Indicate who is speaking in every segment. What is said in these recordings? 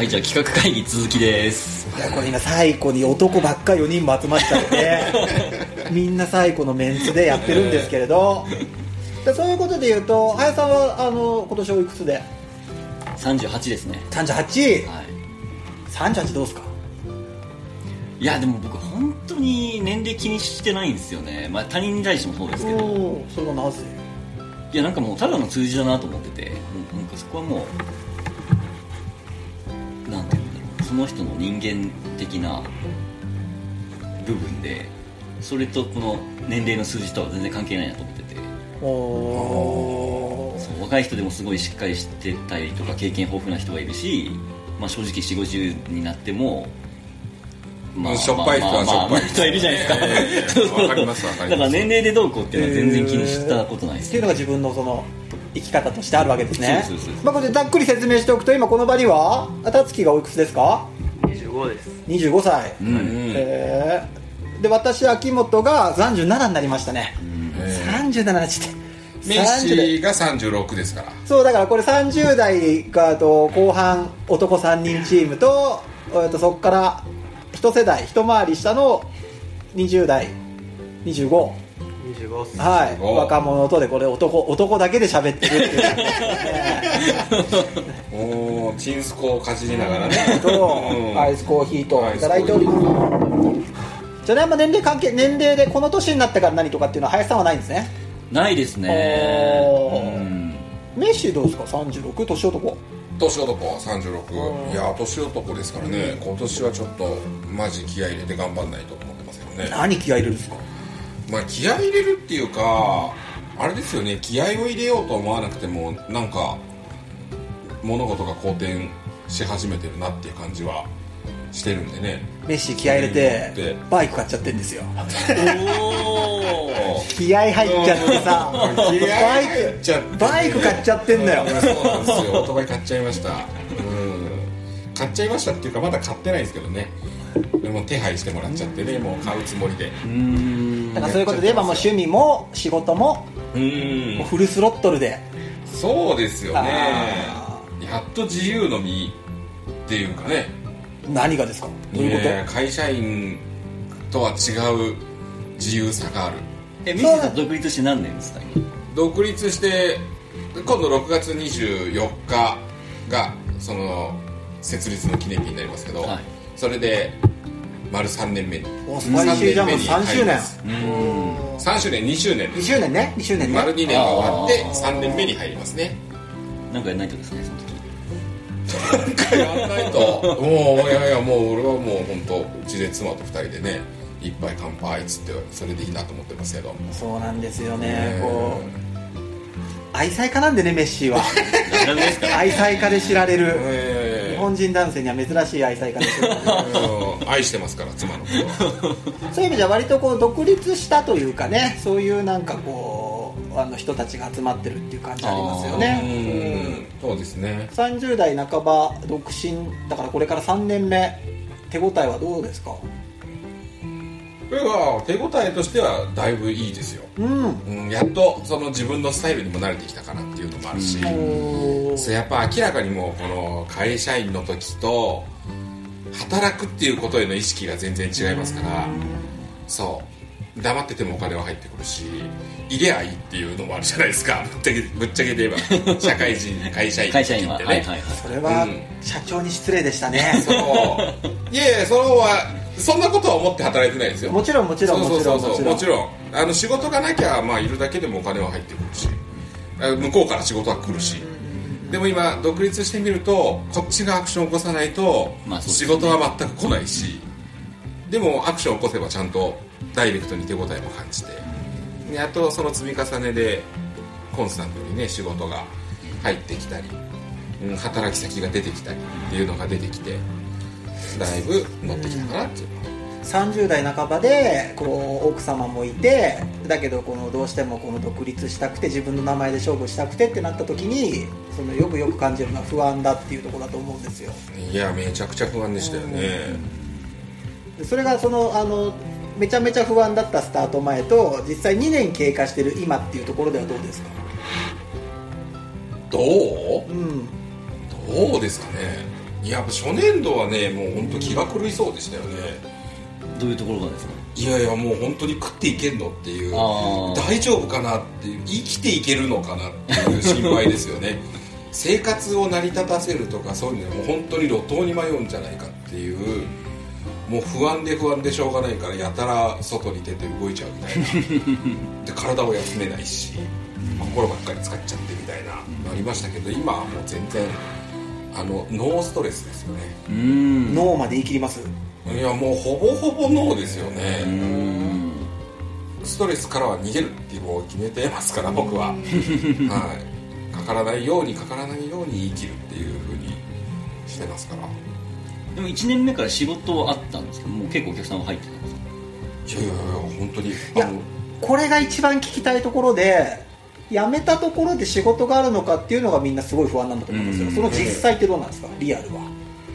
Speaker 1: はいじゃあ企画会議続きです。
Speaker 2: いやこれ今最古に男ばっか4人も集まっちゃってみんな最古のメンツでやってるんですけれど。でそういうことで言うと林さんはあの今年おいくつで
Speaker 1: ？38ですね。
Speaker 2: 38?38
Speaker 1: はい。
Speaker 2: どうですか？
Speaker 1: いやでも僕本当に年齢気にしてないんですよね、まあ、他人に対してもそうですけど。
Speaker 2: それはなぜ？
Speaker 1: いやなんかもうただの数字だなと思ってて。うんなんかそこはもうその人の人間的な部分でそれとこの年齢の数字とは全然関係ないなと思ってて。そう若い人でもすごいしっかりしてたりとか経験豊富な人がいるし、まあ、正直4 5 0になってもま
Speaker 3: しょっぱい人はしょっぱい
Speaker 1: 人。はいるじゃないですか、
Speaker 3: ええ
Speaker 1: そうそう
Speaker 3: わかりますわかります。
Speaker 1: だから年齢でどうこうっていうのは全然気にしたことないです
Speaker 2: っていうのが自分のその生き方としてあるわけですね。まあ、これでざっくり説明しておくと今この場にはたつきがおいくつですか
Speaker 4: ？25です。
Speaker 2: 25歳、
Speaker 1: うん
Speaker 3: うん。
Speaker 2: えー。で私秋元が37になりましたね、
Speaker 3: え
Speaker 2: 37ちって
Speaker 3: メッシーが36ですから。
Speaker 2: そうだからこれ30代がと後半男3人チームとえっとそこから一世代一回り下の20代25
Speaker 4: 25っす
Speaker 2: はい。
Speaker 3: お。
Speaker 2: 若者とでこれ男男だけで喋ってるっていう。感じですね
Speaker 3: おおチンスコをかじりながらね。
Speaker 2: と
Speaker 3: う。ん。
Speaker 2: アイスコーヒーといただいております。じゃあね年齢関係年齢でこの年になってから何とかっていうのは林さんはないんですね。
Speaker 1: ないですね。
Speaker 2: メッシーどうですか？36年男？
Speaker 3: 年男36いや年男ですからね。今年はちょっとマジ気合い入れて頑張んないと思ってますけどね。
Speaker 2: 何気合い入れるんですか？
Speaker 3: まあ気合い入れるっていうかあれですよね。気合を入れようと思わなくてもなんか物事が好転し始めてるなっていう感じはしてるんでね。
Speaker 2: メッシー気合い入れて。
Speaker 3: で
Speaker 2: バイク買っちゃってんですよ。気合入っちゃってさ。
Speaker 3: 気合
Speaker 2: バイ
Speaker 3: 入っちゃって
Speaker 2: クバイク買っちゃってんだよ。
Speaker 3: うんそうなんですよ。オートバイ買っちゃいました。うん。買っちゃいましたっていうかまだ買ってないですけどねでも手配してもらっちゃってねもう買うつもりで。
Speaker 1: うーん。
Speaker 2: だからそういうことで言えばもう趣味も仕事も
Speaker 3: うん。
Speaker 2: もうフルスロットルで。
Speaker 3: そうですよね。
Speaker 2: あ
Speaker 3: やっと自由の身っていうかね。
Speaker 2: 何がですか？どういうこと、
Speaker 3: ね会社員とは違う自由さがある。
Speaker 1: えミスさん独立して何年ですか？今
Speaker 3: 独立して今度6月24日がその設立の記念日になりますけど、
Speaker 1: はい
Speaker 3: それで丸3年目に。
Speaker 2: おスパイシージャム3周年。
Speaker 3: 3周年2周年。
Speaker 2: 2
Speaker 3: です
Speaker 2: 周年ね。2周年ね。
Speaker 3: 丸2年が終わって3年目に入りますね。
Speaker 1: なんかやらないとですねその時。
Speaker 3: なんかやんないと。もういやいやもう俺はもう本当うちで妻と2人でね一杯乾杯っつってそれでいいなと思ってますけど。
Speaker 2: そうなんですよね
Speaker 3: ね
Speaker 2: こう。愛妻家なんでねメッシーは。愛妻家で知られる。
Speaker 3: え。
Speaker 2: 日本人男性には珍しい愛妻家で すよ
Speaker 3: うん愛してますから妻のことは
Speaker 2: そういう意味じゃ割とこう独立したというかねそういうなんかこうあの人たちが集まってるっていう感じありますよね。
Speaker 3: うん。そうですね。
Speaker 2: 30代半ば独身だからこれから3年目手応えはどうですか？
Speaker 3: これは手応えとしてはだいぶいいですよ、
Speaker 2: うん。
Speaker 3: うん、やっとその自分のスタイルにも慣れてきたかなっていうのもあるし、
Speaker 2: お
Speaker 3: そうやっぱ明らかにもうこの会社員の時と働くっていうことへの意識が全然違いますから。そう。黙っててもお金は入ってくるし入れゃいいっていうのもあるじゃないですか。ぶっちゃけぶっちゃけて言えば。社会人会社員ってね、
Speaker 1: は。はいはいはい
Speaker 2: それは
Speaker 3: うん。
Speaker 2: 社長に失礼でしたね。
Speaker 3: そう。いやいやそのはそんなことは思って働いてないですよ。
Speaker 2: もちろんもちろんもちろん
Speaker 3: そうそうそうもちろん。あの仕事がなきゃまあいるだけでもお金は入ってくるし。あ向こうから仕事は来るし。でも今独立してみるとこっちがアクションを起こさないと仕事は全く来ないし。でもアクションを起こせばちゃんとダイレクトに手応えも感じて。であとその積み重ねでコンスタントにね仕事が入ってきたり、うん、働き先が出てきたりっていうのが出てきてだいぶ乗ってきたかなっていう。
Speaker 2: 30代半ばでこう奥様もいてだけどこのどうしてもこの独立したくて自分の名前で勝負したくてってなった時にそのよくよく感じるのは不安だっていうところだと思うんですよ。
Speaker 3: いやめちゃくちゃ不安でしたよね。
Speaker 2: でそれがそのあのめちゃめちゃ不安だったスタート前と実際2年経過してる今っていうところではどうですか？
Speaker 3: どう？
Speaker 2: うん。
Speaker 3: どうですかねいややっぱ初年度はねもう本当気が狂いそうでしたよね。
Speaker 1: どういうところがですか？
Speaker 3: いやいやもう本当に食っていけんのっていう大丈夫かなっていう生きていけるのかなっていう心配ですよね。生活を成り立たせるとかそういうのはもう本当に路頭に迷うんじゃないかっていうもう不安で不安でしょうがないからやたら外に出て動いちゃうみたいな。で体を休めないし心ばっかり使っちゃってみたいなのありましたけど今はもう全然あのノーストレスですよね。
Speaker 1: うーん
Speaker 2: 脳まで言い切ります。
Speaker 3: いやもうほぼほぼノーですよ
Speaker 1: うー
Speaker 3: ね。
Speaker 1: ん
Speaker 3: ストレスからは逃げるっていうのを決めてますから僕は。はい。かからないようにかからないように生きるっていうふうにしてますから。
Speaker 1: でも1年目から仕事はあったんですけどもう結構お客さんは入ってたんですか？
Speaker 3: いやいやいや本当に。
Speaker 2: や
Speaker 3: あの
Speaker 2: これが一番聞きたいところで辞めたところで仕事があるのかっていうのがみんなすごい不安なんだと思うんですよ、
Speaker 1: うん。
Speaker 2: その実際ってどうなんですか？リアルは。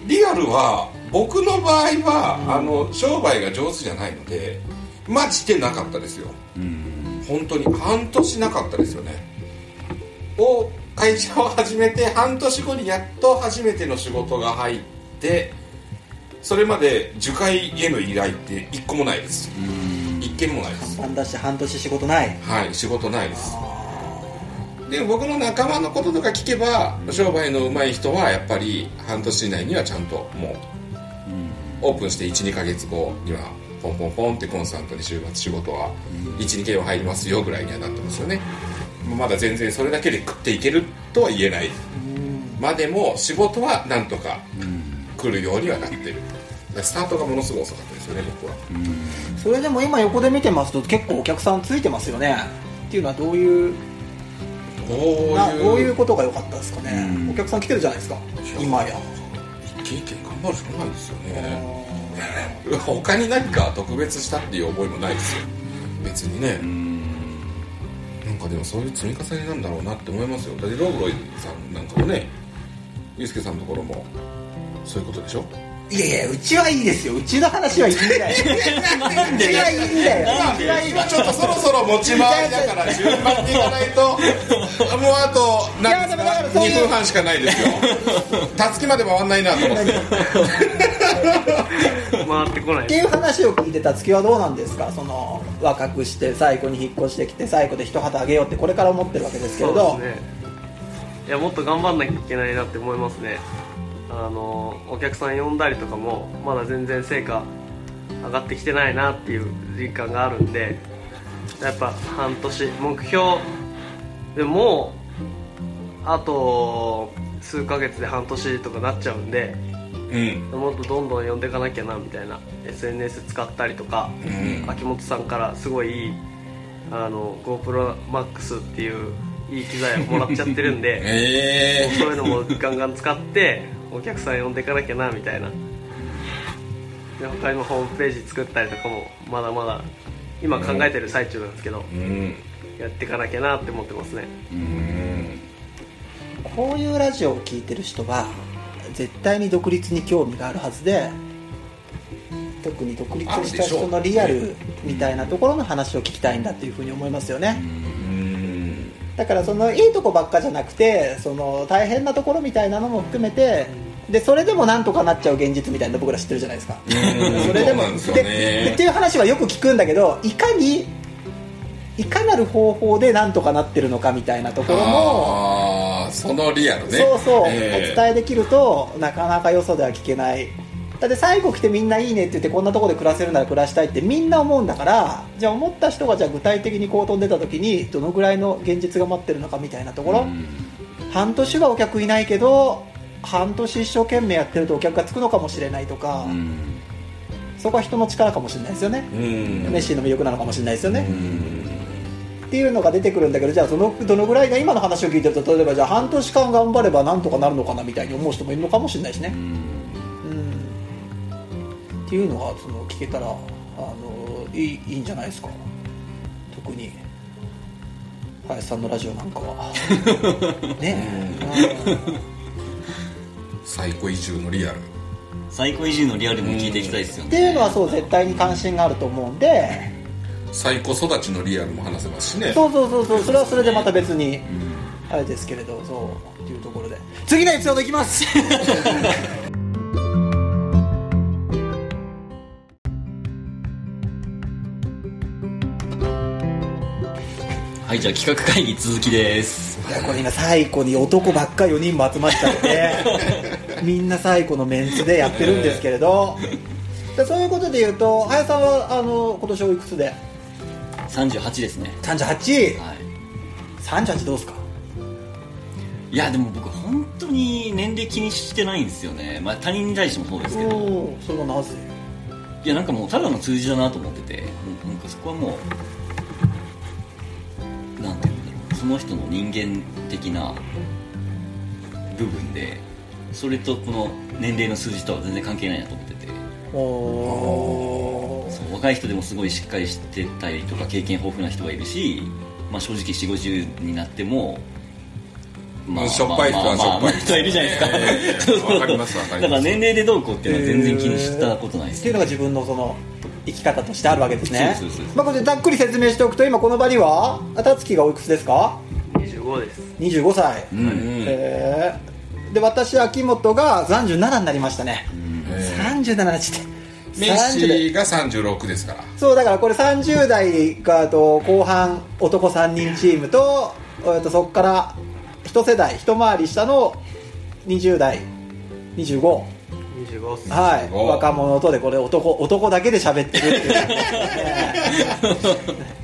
Speaker 3: リアルは僕の場合は、あの商売が上手じゃないのでマジでなかったですよ。
Speaker 1: うん。
Speaker 3: 本当に。半年なかったですよね。を会社を始めて半年後にやっと初めての仕事が入ってそれまで受会への依頼って一個もないです。一件もないです。
Speaker 2: 看板出して半年仕事ない。
Speaker 3: はい仕事ないです。
Speaker 2: あ
Speaker 3: で僕の仲間のこととか聞けば商売の上手い人はやっぱり半年以内にはちゃんともうオープンして12ヶ月後にはポンポンポンってコンスタントに週末仕事は12件は入りますよぐらいにはなってますよね。まだ全然それだけで食っていけるとは言えない。までも仕事はなんとか来るようにはなってる。スタートがものすごい遅かったですよね僕は。
Speaker 2: ーそれでも今横で見てますと結構お客さんついてますよね。っていうのはどういう
Speaker 3: どういう
Speaker 2: などういうことが良かったですかね、
Speaker 1: うん。
Speaker 2: お客さん来てるじゃないですか。今や。
Speaker 3: 一件一件頑張るしかないですよね。他に何か特別したっていう思いもないですよ。別にね。なんかでもそういう積み重ねなんだろうなって思いますよ。だってロブロイさんなんかもねユースケさんのところもそういうことでしょ？
Speaker 2: いやいやうちはいいですよ。うちの話はいいんだよ。うちはいいんだよ。うちはいい
Speaker 3: 今ちょっとそろそろ持ち回りだから順番にいかないともうあと何
Speaker 2: から
Speaker 3: か
Speaker 2: そういう
Speaker 3: 2分半しかないですよ。たつきまで回んないなと思って
Speaker 4: 回ってこない
Speaker 2: っていう話を聞いてた月はどうなんですか？その若くして最後に引っ越してきて最後で一旗あげようってこれから思ってるわけですけれ
Speaker 4: そう
Speaker 2: ど
Speaker 4: ですね。いやもっと頑張んなきゃいけないなって思いますねあのお客さん呼んだりとかもまだ全然成果上がってきてないなっていう実感があるんでやっぱ半年目標でもうあと数ヶ月で半年とかなっちゃうんで
Speaker 3: うん。
Speaker 4: もっとどんどん呼んでいかなきゃなみたいな SNS 使ったりとか、
Speaker 3: うん。
Speaker 4: 秋元さんからすごいいいあの GoProMax っていういい機材をもらっちゃってるんで
Speaker 3: え
Speaker 4: そういうのもガンガン使ってお客さん呼んでいかなきゃなみたいな。で他にもホームページ作ったりとかもまだまだ今考えてる最中なんですけど、
Speaker 3: えうん。
Speaker 4: やっていかなきゃなって思ってますね。
Speaker 3: うん。
Speaker 2: こういうラジオを聞いてる人は絶対に独立に興味があるはずで特に独立した人のリアルみたいなところの話を聞きたいんだっていうふうに思いますよね、
Speaker 3: うん。
Speaker 2: だからそのいいとこばっかじゃなくてその大変なところみたいなのも含めてでそれでもなんとかなっちゃう現実みたいなの僕ら知ってるじゃないですか。
Speaker 3: うん。
Speaker 2: それでも
Speaker 3: で
Speaker 2: っていう話はよく聞くんだけどいかにいかなる方法でなんとかなってるのかみたいなところも
Speaker 3: ああそのリアルね。
Speaker 2: そうそう、
Speaker 3: え
Speaker 2: お伝えできるとなかなかよそでは聞けない。だって最後来てみんないいねって言ってこんなところで暮らせるなら暮らしたいってみんな思うんだからじゃあ思った人がじゃあ具体的にこう飛んでた時にどのぐらいの現実が待ってるのかみたいなところ、半年はお客いないけど半年一生懸命やってるとお客がつくのかもしれないとか、そこは人の力かもしれないですよね、
Speaker 3: うん。
Speaker 2: メッシーの魅力なのかもしれないですよね、
Speaker 3: うん。
Speaker 2: っていうのが出てくるんだけどじゃあそのどのぐらいが今の話を聞いてると例えばじゃあ半年間頑張ればなんとかなるのかなみたいに思う人もいるのかもしれないしね、うん。っていうのがその聞けたらあのいいいいんじゃないですか。特に林さんのラジオなんかは。ね。え、
Speaker 3: 最高移住のリアル。
Speaker 1: 最高移住のリアルも聞いていきたいですよね。
Speaker 2: っていうのはそう絶対に関心があると思うんで。
Speaker 3: 最高育ちのリアルも話せますしね。
Speaker 2: そうそうそうそうそれはそれでまた別にあれですけれどそうっていうところで。次のエピソードいきます。
Speaker 1: はいじゃあ企画会議続きです。
Speaker 2: いやこれ今最古に男ばっか4人も集まっちゃって みんな最古のメンツでやってるんですけれど。で そういうことで言うと林さんはあの今年おいくつで
Speaker 1: ？38ですね。
Speaker 2: 38?38
Speaker 1: はい。
Speaker 2: どうですか？
Speaker 1: いやでも僕本当に年齢気にしてないんですよね、まあ、他人に対してもそうですけど。
Speaker 2: それはなぜ？
Speaker 1: いやなんかもうただの数字だなと思ってて。うんなんかそこはもうその人の人間的な部分でそれとこの年齢の数字とは全然関係ないなと思ってて。若い人でもすごいしっかりしてたりとか経験豊富な人がいるし、まあ、正直4 5 0になっても
Speaker 3: うんしょっぱい人はしょっぱい人
Speaker 1: 人いるじゃないですか。
Speaker 3: えー わかりますわかります。
Speaker 1: だから年齢でどうこうっていうのは全然気にしたことないです
Speaker 2: っていうのが自分のその生き方としてあるわけですね。まあ、これでざっくり説明しておくと今この場にはたつきがおいくつですか
Speaker 4: ？25です。
Speaker 2: 25歳、
Speaker 1: うん
Speaker 3: うん。
Speaker 2: えー。で私秋元が37になりましたね、
Speaker 3: え
Speaker 2: 37になっちゃって。
Speaker 3: メッシ
Speaker 2: 30代
Speaker 3: ーが36ですから。
Speaker 2: そうだからこれ30代がと後半男3人チームとえっとそこから一世代一回り下の20代25
Speaker 4: 25っす
Speaker 2: はい。
Speaker 3: お
Speaker 2: 若者とでこれ男男だけで喋ってるっていう、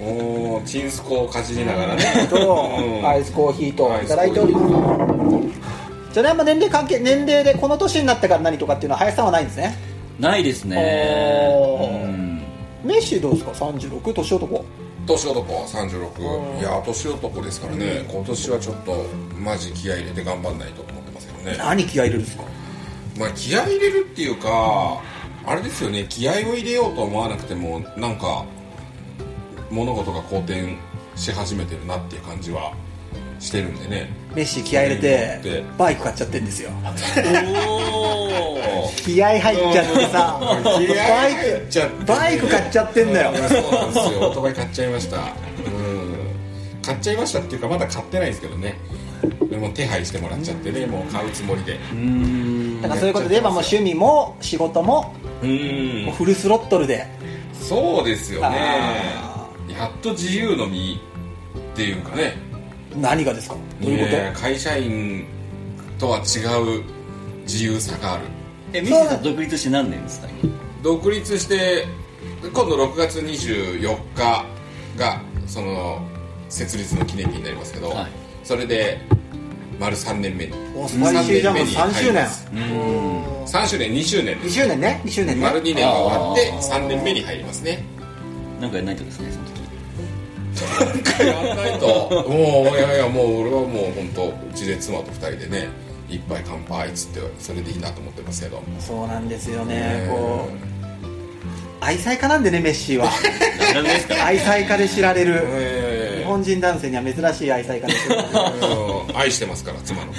Speaker 3: おおチンスコをかじりながらね。
Speaker 2: と
Speaker 3: うん。
Speaker 2: アイスコーヒーといただいております。じゃあねま年齢関係年齢でこの年になってから何とかっていうのは林さんはないんですね？
Speaker 1: ないですね。
Speaker 2: メッシーどうですか？36年男？
Speaker 3: 年男36いや年男ですからね。今年はちょっとマジ気合い入れて頑張んないと思ってますけどね。
Speaker 2: 何気合い入れるんですか？
Speaker 3: まあ気合い入れるっていうかあれですよね。気合を入れようと思わなくてもなんか物事が好転し始めてるなっていう感じはしてるんでね。
Speaker 2: メッシー気合い入れて。
Speaker 3: で
Speaker 2: バイク買っちゃってんですよ。気合入っちゃってさ。バイクバイク買っちゃってんだよ。
Speaker 3: う んそうなんですよ。オートバイ買っちゃいました。うん買っちゃいましたっていうかまだ買ってないんですけどね。でも手配してもらっちゃってねもう買うつもりで。
Speaker 1: うん。
Speaker 2: だからそういうことで言えばもう趣味も仕事も
Speaker 3: うん。
Speaker 2: もうフルスロットルで。
Speaker 3: そうですよね。
Speaker 2: あ
Speaker 3: やっと自由の身っていうかね。
Speaker 2: 何がですか？どういうこと？
Speaker 3: いや会社員とは違う自由さがある。
Speaker 1: えミシさん独立して何年ですか？今
Speaker 3: 独立して今度6月24日がその設立の記念日になりますけど、
Speaker 1: はい。
Speaker 3: それで丸3年目に
Speaker 2: お素晴らしいじゃんもう
Speaker 3: 三
Speaker 2: 3周年。
Speaker 1: うん。
Speaker 3: 3周年2周年。で
Speaker 2: 2
Speaker 3: す
Speaker 2: 周年ね2周年ね。
Speaker 3: 丸2年が終わって
Speaker 1: あー。
Speaker 3: 3年目に入りますね。
Speaker 1: なんかやらないとですねその時。
Speaker 3: なんかやんないと。もういやいやもう俺はもう本当うちで妻と2人でね一杯乾杯っつってそれでいいなと思ってますけど。
Speaker 2: そうなんですよね
Speaker 3: ね
Speaker 2: こう。愛妻家なんでねメッシーは。愛妻家で知られる。
Speaker 3: え。
Speaker 2: 日本人男性には珍しい愛妻家ですよ
Speaker 3: うん愛してますから妻のこ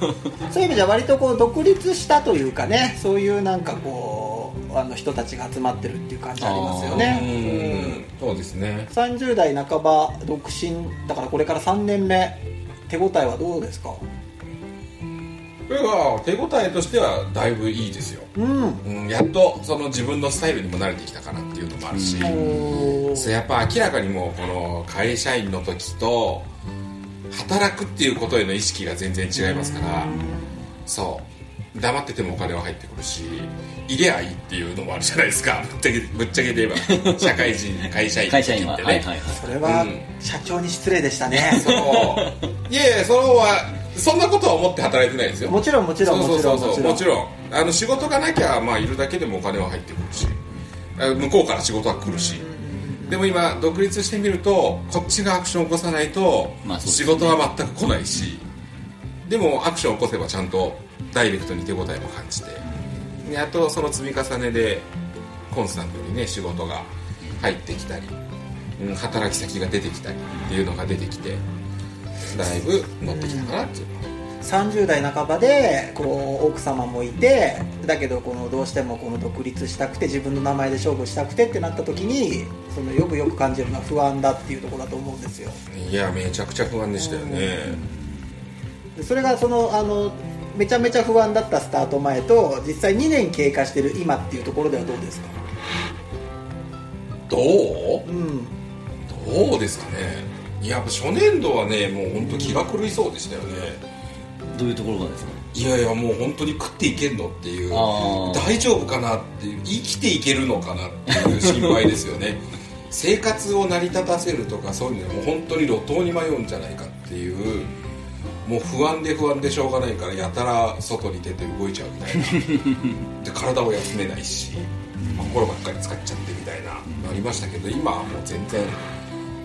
Speaker 3: とは
Speaker 2: そういう意味じゃ割とこう独立したというかねそういうなんかこうあの人たちが集まってるっていう感じありますよね。
Speaker 3: うん。そうですね。
Speaker 2: うん30代半ば独身だからこれから3年目。手応えはどうですか？
Speaker 3: これは手応えとしてはだいぶいいですよ、
Speaker 2: うん。
Speaker 3: うん、やっとその自分のスタイルにも慣れてきたかなっていうのもあるし、
Speaker 2: お
Speaker 3: そうやっぱ明らかにもうこの会社員の時と働くっていうことへの意識が全然違いますから。そう。黙っててもお金は入ってくるし入れゃいいっていうのもあるじゃないですか。ぶっちゃけぶっちゃけて言えば。社会人会社員の
Speaker 1: 会社員
Speaker 3: 時ってね、
Speaker 1: は
Speaker 2: それは
Speaker 3: うん。
Speaker 2: 社長に失礼でしたね。
Speaker 3: そう。いやいやそのはそんなことは思って働いてないですよ。
Speaker 2: もちろんもちろんもちろ
Speaker 3: そうそう。んち
Speaker 2: ん。
Speaker 3: ろん。あの仕事がなきゃまあいるだけでもお金は入ってくるし。あ向こうから仕事は来るし。でも今独立してみるとこっちがアクションを起こさないと仕事は全く来ないし。でもアクションを起こせばちゃんとダイレクトに手応えも感じて。であとその積み重ねでコンスタントにね仕事が入ってきたり、うん、働き先が出てきたりっていうのが出てきてだいぶ乗ってきたかなっていう。
Speaker 2: 30代半ばでこう奥様もいてだけどこのどうしてもこの独立したくて自分の名前で勝負したくてってなった時にそのよくよく感じるのは不安だっていうところだと思うんですよ。
Speaker 3: いやめちゃくちゃ不安でしたよね。
Speaker 2: それがそのあのめちゃめちゃ不安だったスタート前と実際2年経過してる今っていうところではどうですか？
Speaker 3: どう？
Speaker 2: うん。
Speaker 3: どうですかねいややっぱ初年度はねもう本当気が狂いそうでしたよね。
Speaker 1: どういうところがですか？
Speaker 3: いやいやもう本当に食っていけんのっていう大丈夫かなっていう生きていけるのかなっていう心配ですよね。生活を成り立たせるとかそういうのはもう本当に路頭に迷うんじゃないかっていうもう不安で不安でしょうがないからやたら外に出て動いちゃうみたいな。で体を休めないし心ばっかり使っちゃってみたいなのありましたけど今はもう全然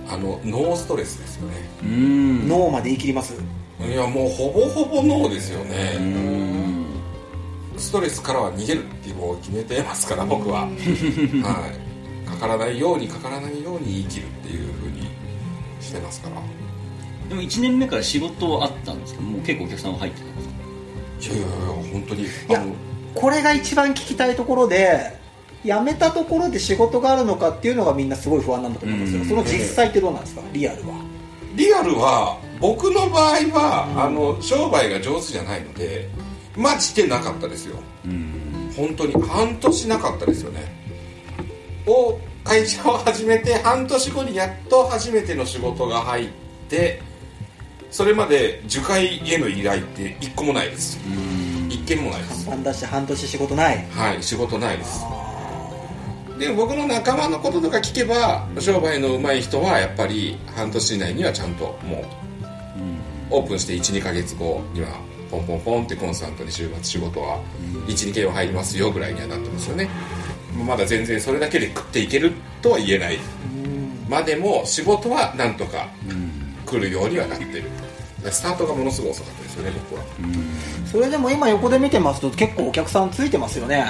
Speaker 3: あのノーストレスですよね。
Speaker 1: うーん
Speaker 2: 脳まで言い切ります？
Speaker 3: いやもうほぼほぼノーですよ
Speaker 1: うー
Speaker 3: ね
Speaker 1: ん。
Speaker 3: ストレスからは逃げるっていうのを決めてますから僕は。はい。かからないようにかからないように生きるっていうふうにしてますから。
Speaker 1: でも1年目から仕事はあったんですけどもう結構お客さんは入ってたんですか？
Speaker 3: いやいやいや本当に。
Speaker 2: いやこれが一番聞きたいところで辞めたところで仕事があるのかっていうのがみんなすごい不安なんだと思うんですよ。
Speaker 1: うん。
Speaker 2: その実際ってどうなんですか？リアルは。
Speaker 3: リアルは僕の場合は、あの商売が上手じゃないのでマジでなかったですよ。
Speaker 1: うん。
Speaker 3: 本当に半年なかったですよね。を会社を始めて半年後にやっと初めての仕事が入ってそれまで樹海への依頼って一個もないです。
Speaker 1: うん。
Speaker 3: 一件もないです。
Speaker 2: 看板出して半年仕事ない。
Speaker 3: はい仕事ないですで僕の仲間のこととか聞けば商売の上手い人はやっぱり半年以内にはちゃんともうオープンして12ヶ月後にはポンポンポンってコンスタントに週末仕事は12件は入りますよぐらいにはなってますよね。まだ全然それだけで食っていけるとは言えない。までも仕事はなんとか来るようにはなってる。スタートがものすごい遅かったですよね僕は。
Speaker 2: それでも今横で見てますと結構お客さんついてますよね。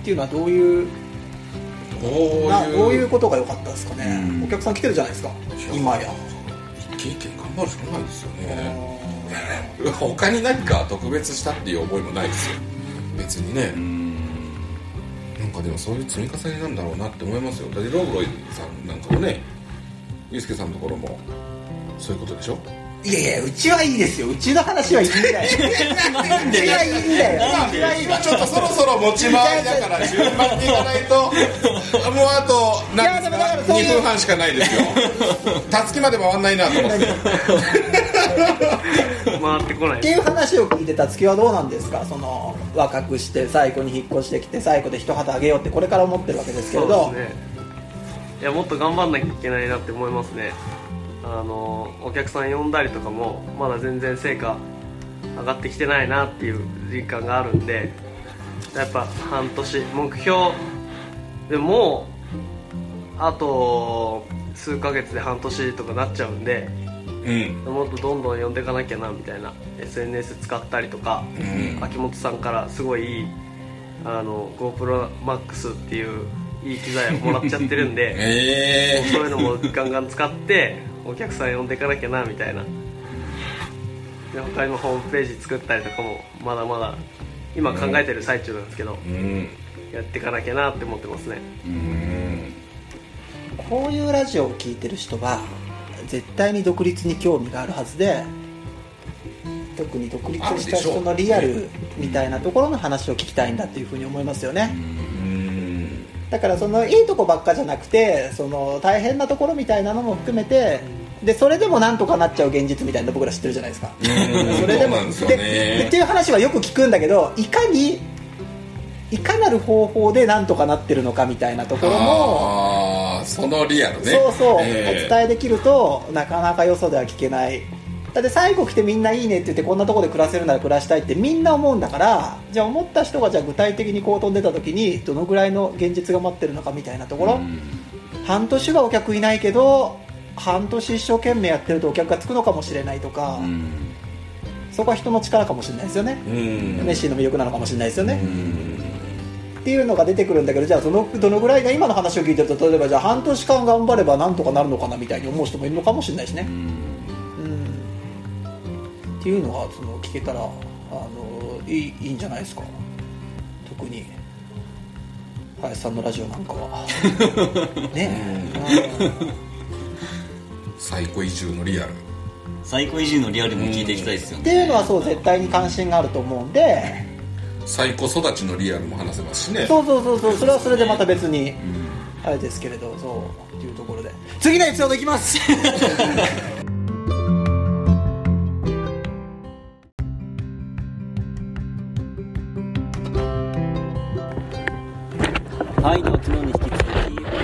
Speaker 2: っていうのはどういう
Speaker 3: どういう。
Speaker 2: などういうことが良かったですかね。
Speaker 1: うん。
Speaker 2: お客さん来てるじゃないですか。今や。
Speaker 3: 一件一件頑張るしかないですよね。他に何か特別したっていう思いもないですよ。別にね。なんかでもそういう積み重ねなんだろうなって思いますよ。だってローブロイさんなんかもねユースケさんのところもそういうことでしょ？
Speaker 2: いやいやうちはいいですよ。うちの話はいいんだよ。うちはいいんだよ。うちはいい
Speaker 3: 今ちょっとそろそろ持ち回りだから順番にいかないと。もうあと何です
Speaker 2: いやでもだから
Speaker 3: か
Speaker 2: そういう
Speaker 3: 2分半しかないですよ。たつきまで回んないなと思って。
Speaker 4: 回ってこない。
Speaker 2: っていう話を聞いてた月はどうなんですか？その若くして最後に引っ越してきて最後で一旗あげようってこれから思ってるわけですけれど。
Speaker 4: そうですね。いやもっと頑張んなきゃいけないなって思いますねあのお客さん呼んだりとかもまだ全然成果上がってきてないなっていう実感があるんでやっぱ半年目標でもうあと数ヶ月で半年とかなっちゃうんで
Speaker 3: うん。
Speaker 4: もっとどんどん呼んでいかなきゃなみたいな SNS 使ったりとか、
Speaker 3: うん。
Speaker 4: 秋元さんからすごいいいあの GoProMax っていういい機材をもらっちゃってるんで
Speaker 3: え
Speaker 4: そういうのもガンガン使ってお客さん呼んでいかなきゃなみたいな。で他にもホームページ作ったりとかもまだまだ今考えてる最中なんですけど、
Speaker 3: えうん。
Speaker 4: やっていかなきゃなって思ってますね。
Speaker 3: うん。
Speaker 2: こういうラジオを聞いてる人は絶対に独立に興味があるはずで特に独立した人のリアルみたいなところの話を聞きたいんだっていうふうに思いますよね。
Speaker 3: うん
Speaker 2: だからそのいいとこばっかじゃなくてその大変なところみたいなのも含めてでそれでもなんとかなっちゃう現実みたいなの僕ら知ってるじゃないですか。
Speaker 3: うん。
Speaker 2: それでも
Speaker 3: でね。
Speaker 2: でっていう話はよく聞くんだけどいかにいかなる方法でなんとかなってるのかみたいなところも
Speaker 3: そのリアルね。
Speaker 2: そうそう、
Speaker 3: え。
Speaker 2: お伝えできるとなかなかよそでは聞けないだって最後来てみんないいねって言ってこんなところで暮らせるなら暮らしたいってみんな思うんだからじゃあ思った人がじゃあ具体的に行動に出た時にどのぐらいの現実が待ってるのかみたいなところ、半年はお客いないけど半年一生懸命やってるとお客がつくのかもしれないとか、
Speaker 1: うん。
Speaker 2: そこは人の力かもしれないですよね、
Speaker 3: うん。
Speaker 2: ネッシーの魅力なのかもしれないですよね、
Speaker 3: うん。
Speaker 2: っていうのが出てくるんだけどじゃあそのどのぐらいが今の話を聞いてると例えばじゃあ半年間頑張ればなんとかなるのかなみたいに思う人もいるのかもしれないしね、うん、っていうのがその聞けたらあのいいいいんじゃないですか。特に。林さんのラジオなんかは。ね。え、
Speaker 3: 最高移住のリアル。
Speaker 1: 最高移住のリアルも聞いていきたいですよね。
Speaker 2: っていうのはそう絶対に関心があると思うんで。
Speaker 3: 最高育ちのリアルも話せますしね。
Speaker 2: そうそうそうそう。それはそれでまた別にあれですけれどそうっていうところで。次のエピソードいきます
Speaker 1: はいでは昨日に引き続き、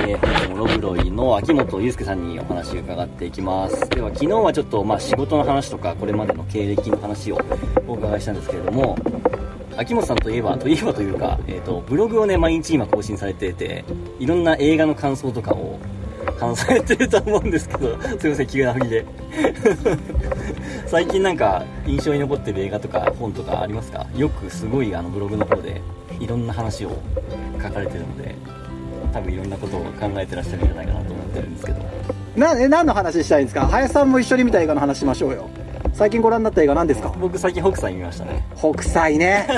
Speaker 1: えー、本日もロブロイの秋元祐介さんにお話を伺っていきます。では昨日はちょっと、まあ、仕事の話とかこれまでの経歴の話をお伺いしたんですけれども秋元さんといえばといえばというか、えー、とブログをね毎日今更新されていていろんな映画の感想とかを話されてると思うんですけどすいません急な振りで最近なんか印象に残ってる映画とか本とかありますか？よくすごいあのブログの方でいろんな話を書かれてるので多分いろんなことを考えてらっしゃるんじゃないかなと思ってるんですけど。
Speaker 2: なえ何の話したいんですか？林さんも一緒に見た映画の話しましょうよ。最近ご覧になった映画何ですか？
Speaker 1: 僕最近北斎見ましたね。
Speaker 2: 北斎ね。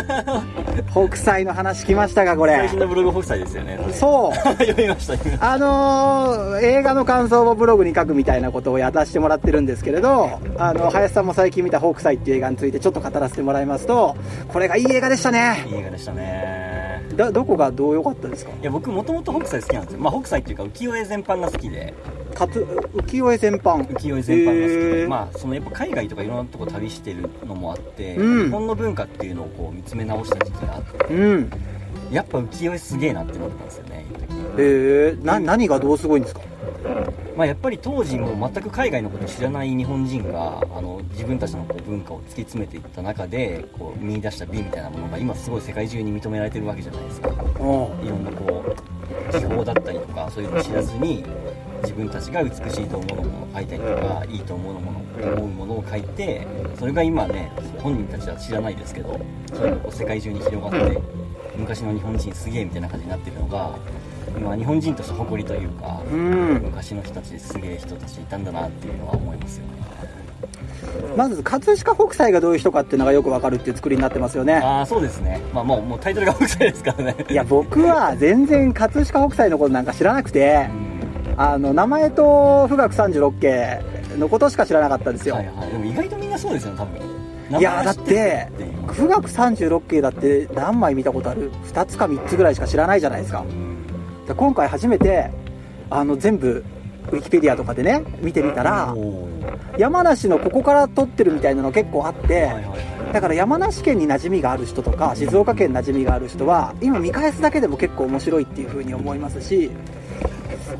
Speaker 2: 北斎の話来ましたかこれ。
Speaker 1: 最新のブログ北斎ですよね。
Speaker 2: そう。
Speaker 1: 読みました読みました
Speaker 2: あのー映画の感想をブログに書くみたいなことをやらせてもらってるんですけれど、あの、林さんも最近見た北斎っていう映画についてちょっと語らせてもらいますと、これがいい映画でしたね。
Speaker 1: いい映画でしたね。
Speaker 2: だ、どこがどう良かったですか？
Speaker 1: いや僕もともと北斎好きなんですよ。まあ北斎っていうか浮世絵全般が好きで
Speaker 2: かつ、浮世絵全般。
Speaker 1: 浮世絵全般が好きで、まあそのやっぱ海外とかいろんなとこ旅してるのもあって、
Speaker 2: うん。
Speaker 1: 日本の文化っていうのをこう見つめ直した時期があって
Speaker 2: うん。
Speaker 1: やっぱ浮世絵すげえなって思ったんですよね一時
Speaker 2: えー、な、何がどうすごいんですか？
Speaker 1: まあ、やっぱり当時も全く海外のことを知らない日本人があの自分たちのこう文化を突き詰めていった中でこう見出した美みたいなものが今すごい世界中に認められてるわけじゃないですか。
Speaker 2: お
Speaker 1: いろんなこう技法だったりとかそういうのを知らずに自分たちが美しいと思うものを描いたりとかいいと思うもの思うものを描いてそれが今ね本人たちは知らないですけどそれが世界中に広がって昔の日本人すげえみたいな感じになってるのが今日本人として誇りというか
Speaker 2: うん。
Speaker 1: 昔の人たちすげえ人たちいたんだなっていうのは思いますよね。
Speaker 2: まず、葛飾北斎がどういう人かっていうのがよくわかるっていう作りになってますよね。
Speaker 1: ああそうですね。まあもうもうタイトルが北斎ですからね。
Speaker 2: いや、僕は全然葛飾北斎のことなんか知らなくて。
Speaker 1: う、ん
Speaker 2: あの、名前と富岳36景のことしか知らなかったんですよ。
Speaker 1: はいはい。でも意外とみんなそうですよ多分。
Speaker 2: いやだって富岳36景だって何枚見たことある？2つか3つぐらいしか知らないじゃないですか。
Speaker 1: うん。
Speaker 2: で今回初めてあの全部ウィキペディアとかでね見てみたら山梨のここから撮ってるみたいなの結構あって、
Speaker 1: はいはいはい
Speaker 2: だから山梨県に馴染みがある人とか静岡県に馴染みがある人は今見返すだけでも結構面白いっていう風に思いますし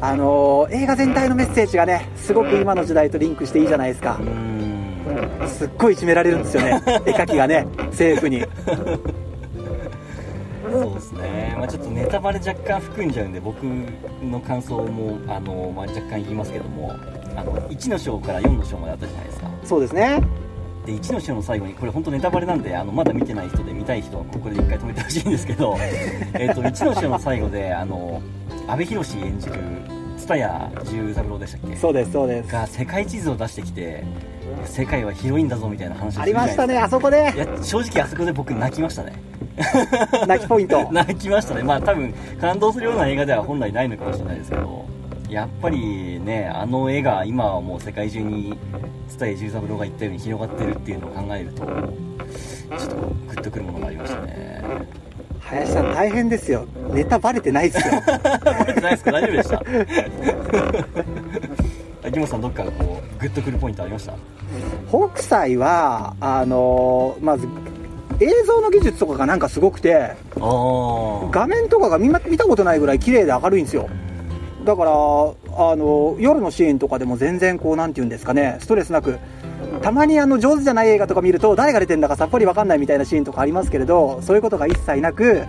Speaker 2: あのー映画全体のメッセージがねすごく今の時代とリンクしていいじゃないですか。すっごいいじめられるんですよね。絵描きがね政府に。
Speaker 1: そうですね、まあ、ちょっとネタバレ若干含んじゃうんで僕の感想もあの、まあ、若干言いますけどもあの1の章から4の章まであったじゃないですか。
Speaker 2: そうですね
Speaker 1: で1の章の最後にこれ本当ネタバレなんであのまだ見てない人で見たい人はここで一回止めてほしいんですけどえっと1の章の最後であの阿部寛演じる蔦屋十三郎でしたっけ？
Speaker 2: そうですそうです。
Speaker 1: が世界地図を出してきて世界は広いんだぞみたいな話
Speaker 2: ありましたねあそこで。
Speaker 1: いや正直あそこで僕泣きましたね。
Speaker 2: 泣きポイント。
Speaker 1: 泣きましたね。まあ多分感動するような映画では本来ないのかもしれないですけどやっぱりねあの絵が今はもう世界中に蔦屋十三郎が言ったように広がってるっていうのを考えるとちょっとグッとくるものがありましたね。
Speaker 2: 林さん大変ですよ。ネタバレてないですよ。
Speaker 1: 覚えてないですか？大丈夫でした？秋元さんどっかこうグッとくるポイントありました？
Speaker 2: 北斎はあのーまず映像の技術とかがなんかすごくて画面とかがみんな見たことないぐらい綺麗で明るいんですよだからあの夜のシーンとかでも全然こうなんて言うんですかねストレスなくたまにあの上手じゃない映画とか見ると誰が出てんだかさっぱりわかんないみたいなシーンとかありますけれどそういうことが一切なく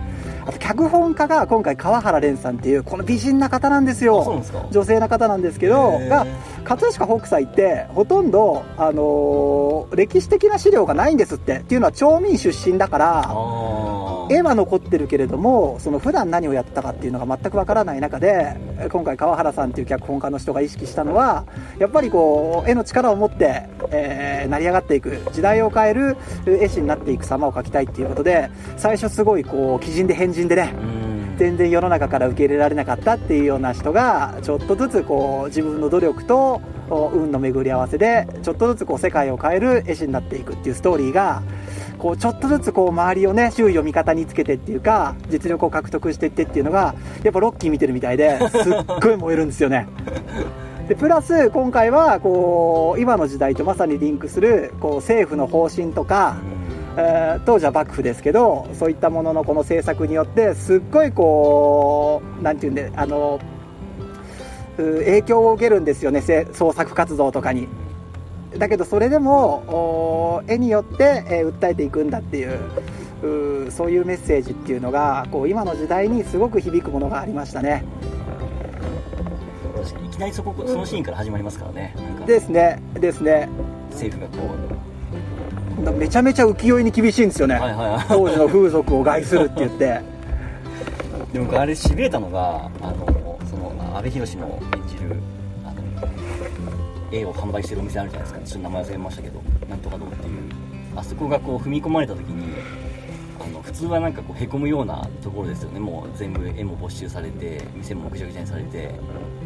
Speaker 2: あと脚本家が今回川原蓮さんっていうこの美人な方なんですよ。女性な方なんですけどが葛飾北斎ってほとんど、あのー歴史的な資料がないんですって。っていうのは町民出身だから絵は残ってるけれどもその普段何をやってたかっていうのが全くわからない中で今回川原さんっていう脚本家の人が意識したのはやっぱりこう絵の力を持って、えー成り上がっていく時代を変える絵師になっていく様を描きたいっていうことで最初すごいこう鬼人で変人でね
Speaker 1: うん。
Speaker 2: 全然世の中から受け入れられなかったっていうような人がちょっとずつこう自分の努力と運の巡り合わせでちょっとずつこう世界を変える絵師になっていくっていうストーリーがこうちょっとずつこう周りをね周囲を味方につけてっていうか実力を獲得していってっていうのがやっぱロッキー見てるみたいですっごい燃えるんですよね。でプラス今回はこう今の時代とまさにリンクするこう政府の方針とか、えー当時は幕府ですけどそういったもののこの政策によってすっごいこうなんていうんであのう影響を受けるんですよねせ創作活動とかに。だけどそれでもお絵によって、えー訴えていくんだっていううそういうメッセージっていうのがこう今の時代にすごく響くものがありましたね。
Speaker 1: いきなりそこそのシーンから始まりますからね。
Speaker 2: ですねですね。
Speaker 1: 政府がこ
Speaker 2: めちゃめちゃ浮世絵に厳しいんですよね、
Speaker 1: うはいはいはい。
Speaker 2: 当時の風俗を害するって言って。
Speaker 1: でも僕あれしびれたのがあのそ阿部寛の演じるあの絵を販売してるお店あるじゃないですか。ちょっと名前忘れましたけどなんとかどうっていう。あそこがこう踏み込まれた時にあの普通はなんかこうへこむようなところですよね。もう全部絵も没収されて店もぐちゃぐちゃにされて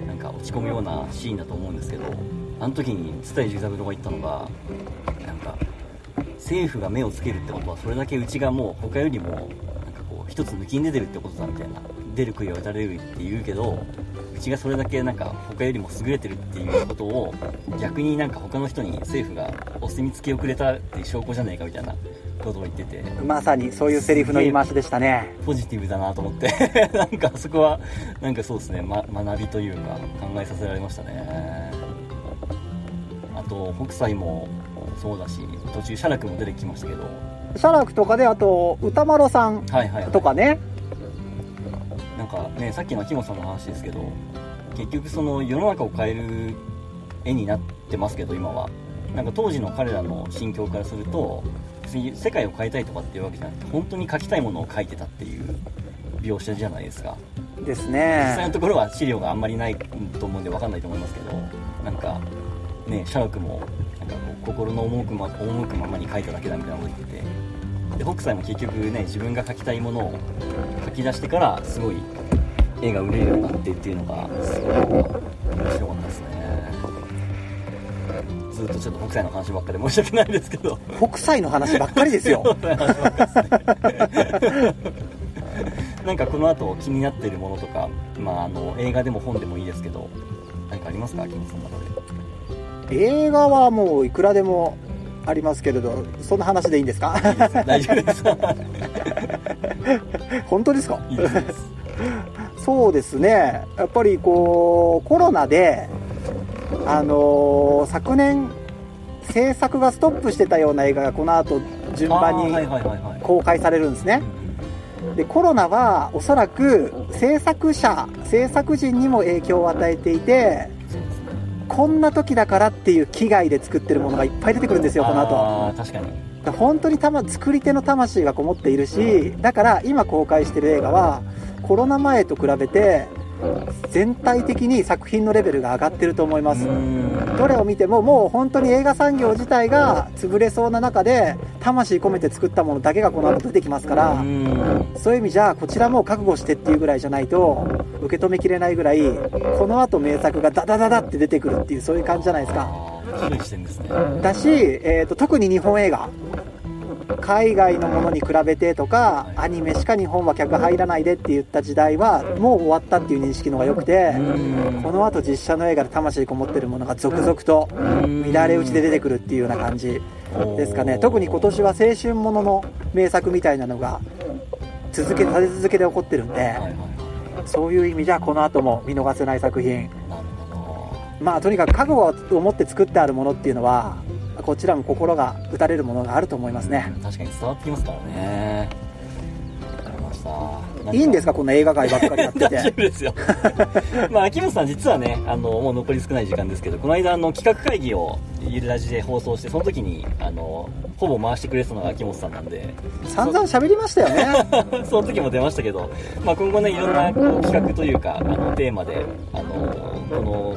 Speaker 1: なんか落ち込むようなシーンだと思うんですけどあの時に蔦井重三郎が言ったのがなんか政府が目をつけるってことはそれだけうちがもう他よりもなんかこう一つ抜きに出てるってことだみたいな出る杭は打たれるって言うけどうちがそれだけなんか他よりも優れてるっていうことを逆になんか他の人に政府がお墨付きをくれたっていう証拠じゃねえかみたいなことを言ってて
Speaker 2: まさにそういうセリフの言い回しでしたね。
Speaker 1: ポジティブだなと思って。なんかあそこはなんかそうですね、ま、学びというか考えさせられましたね。あと北斎もそうだし途中写楽も出てきましたけど。
Speaker 2: 写楽とかであと歌丸さん
Speaker 1: はいはい、はい、
Speaker 2: とかね
Speaker 1: なんかねさっきの秋元さんの話ですけど結局その世の中を変える絵になってますけど今は。なんか当時の彼らの心境からすると別に世界を変えたいとかっていうわけじゃなくて本当に描きたいものを描いてたっていう描写じゃないですか。
Speaker 2: です
Speaker 1: 実際
Speaker 2: ね
Speaker 1: のところは資料があんまりないと思うんで分かんないと思いますけどなんかね写楽もなんかこう心の赴くま赴くままに描いただけだみたいなこと言っててで北斎も結局ね自分が描きたいものを書き出してからすごい絵が売れるようになってっていうのがすごい面白かったですね。ずっとちょっと北斎の話ばっかで申し訳ないですけど。
Speaker 2: 北斎の話ばっかりですよ。
Speaker 1: なんかこの後気になってるものとか、まあ、あの映画でも本でもいいですけど何かありますか秋元さんの中で？
Speaker 2: 映画はもういくらでもありますけれどそんな話でいいんですか？
Speaker 1: 大丈夫です。
Speaker 2: 本当ですか？そうですね。やっぱりこうコロナであのー昨年制作がストップしてたような映画がこの後順番に公開されるんですね。
Speaker 1: うん
Speaker 2: でコロナはおそらく制作者制作陣にも影響を与えていてこんな時だからっていう危害で作ってるものがいっぱい出てくるんですよこの後。
Speaker 1: あー確かに
Speaker 2: 本当にたま作り手の魂がこもっているしだから今公開してる映画はコロナ前と比べて全体的に作品のレベルが上がってると思います。どれを見てももう本当に映画産業自体が潰れそうな中で魂込めて作ったものだけがこの後出てきますからそういう意味じゃこちらも覚悟してっていうぐらいじゃないと受け止めきれないぐらいこの後名作がダダダダって出てくるっていうそういう感じじゃないですか。だし、えー、と特に日本映画海外のものに比べてとかアニメしか日本は客入らないでって言った時代はもう終わったっていう認識の方が良くて
Speaker 1: うん。
Speaker 2: この後実写の映画で魂こもってるものが続々と乱れ打ちで出てくるっていうような感じですかね。特に今年は青春ものの名作みたいなのが続け立て続けで起こってるんでそういう意味じゃこの後も見逃せない作品。まあとにかく覚悟を持って作ってあるものっていうのはこちらも心が打たれるものがあると思いますね。
Speaker 1: ど確かに伝わってきますからね。わかりました。
Speaker 2: いいんですか？こんな映画界ばっかりやって
Speaker 1: 大丈夫
Speaker 2: て
Speaker 1: ですよ。まあ秋元さん実はねあのもう残り少ない時間ですけどこの間あの企画会議をゆるラジで放送してその時にあのほぼ回してくれてたのが秋元さんなんで。
Speaker 2: 散々喋りましたよね。
Speaker 1: その時も出ましたけど、まあ、今後ねいろんなこう企画というかあのテーマであのこの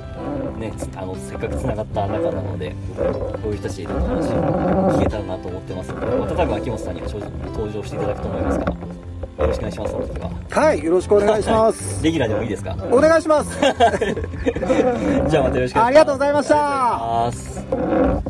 Speaker 1: ねつあのせっかくつながった仲なのでこういう人たちの話を聞けたらなと思ってます。のでまた多分秋元さんには正直登場していただくと思いますがよろしくお願いしますは。
Speaker 2: いよろしくお願いします。
Speaker 1: レギュラーでもいいですか？
Speaker 2: お願いします。
Speaker 1: じゃあまたよろしくお願いします。
Speaker 2: ありがとうございました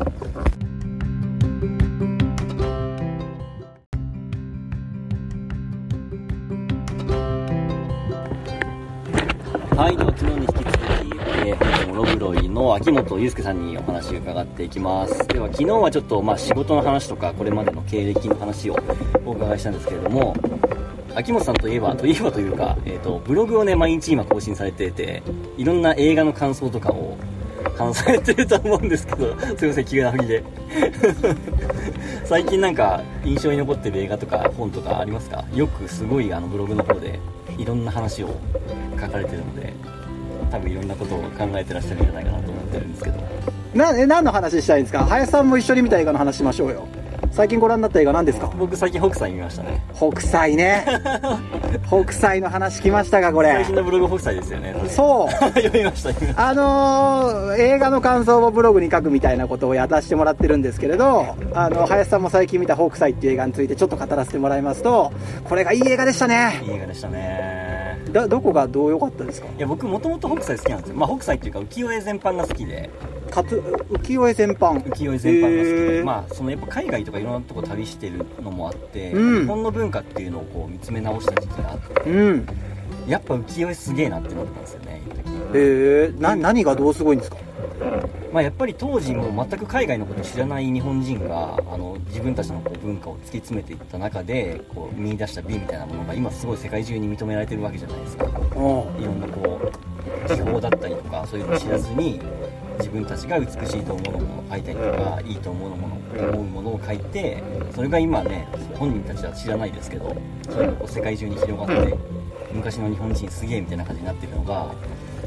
Speaker 1: ロイの秋元祐介さんにお話を伺っていきます。では昨日はちょっと、まあ、仕事の話とか、これまでの経歴の話をお伺いしたんですけれども、秋元さんといえば、といえばというか、えっ、と、ブログをね、毎日今更新されていて、いろんな映画の感想とかを話されてると思うんですけど、すいません、急な振りで。最近なんか印象に残ってる映画とか本とかありますか？よくすごいあのブログの方でいろんな話を書かれてるので多分いろんなことを考えてらっしゃるんじゃないかなとってるんですけど。
Speaker 2: なえ何の話したいんですか？林さんも一緒に見た映画の話しましょうよ。最近ご覧になった映画何ですか？
Speaker 1: 僕最近北斎見ましたね。
Speaker 2: 北斎ね。北斎の話来ましたかこれ？
Speaker 1: 最近のブログ北斎ですよね
Speaker 2: そう。
Speaker 1: 読みました
Speaker 2: あのー映画の感想をブログに書くみたいなことをやらせてもらってるんですけれど、あの、林さんも最近見た北斎っていう映画についてちょっと語らせてもらいますと、これがいい映画でしたね。
Speaker 1: いい映画でしたね
Speaker 2: だ、どこがどう良かったですか？
Speaker 1: いや僕もともと北斎好きなんですよ。まあ北斎っていうか浮世絵全般が好きで。
Speaker 2: かつ、浮世絵全般。
Speaker 1: 浮世絵全般が好きで、まあそのやっぱ海外とかいろんなとこ旅してるのもあって、
Speaker 2: うん。
Speaker 1: 日本の文化っていうのをこう見つめ直した時期があって
Speaker 2: うん。
Speaker 1: やっぱ浮世絵すげえなって思ったんですよね一時。
Speaker 2: えー、な、何がどうすごいんですか？
Speaker 1: まあ、やっぱり当時も全く海外のことを知らない日本人があの自分たちのこう文化を突き詰めていった中でこう見出した美みたいなものが今すごい世界中に認められてるわけじゃないですか。
Speaker 2: お
Speaker 1: いろんなこう技法だったりとかそういうのを知らずに自分たちが美しいと思うものを描いたりとかいいと思うもの思うものを描いてそれが今ね本人たちは知らないですけどそれがこう世界中に広がって昔の日本人すげえみたいな感じになってるのが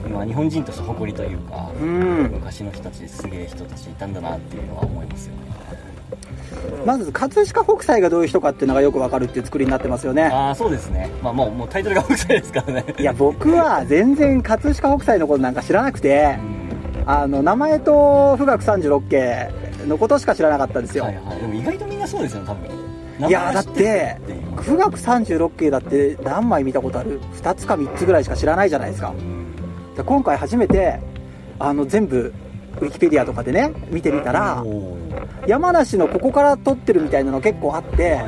Speaker 1: 今日本人として誇りというか
Speaker 2: うん。
Speaker 1: 昔の人たちですげえ人たちいたんだなっていうのは思いますよね。
Speaker 2: まず、葛飾北斎がどういう人かっていうのがよくわかるっていう作りになってますよね。
Speaker 1: ああそうですね。まあもうもうタイトルが北斎ですからね。
Speaker 2: いや、僕は全然葛飾北斎のことなんか知らなくて
Speaker 1: う、ん。
Speaker 2: あの、名前と富岳36景のことしか知らなかったんですよ。
Speaker 1: はいはい。でも意外とみんなそうですよ多分。
Speaker 2: いやだって富岳36景だって何枚見たことある？2つか3つぐらいしか知らないじゃないですか。
Speaker 1: うん
Speaker 2: で今回初めてあの全部ウィキペディアとかでね見てみたら山梨のここから撮ってるみたいなの結構あって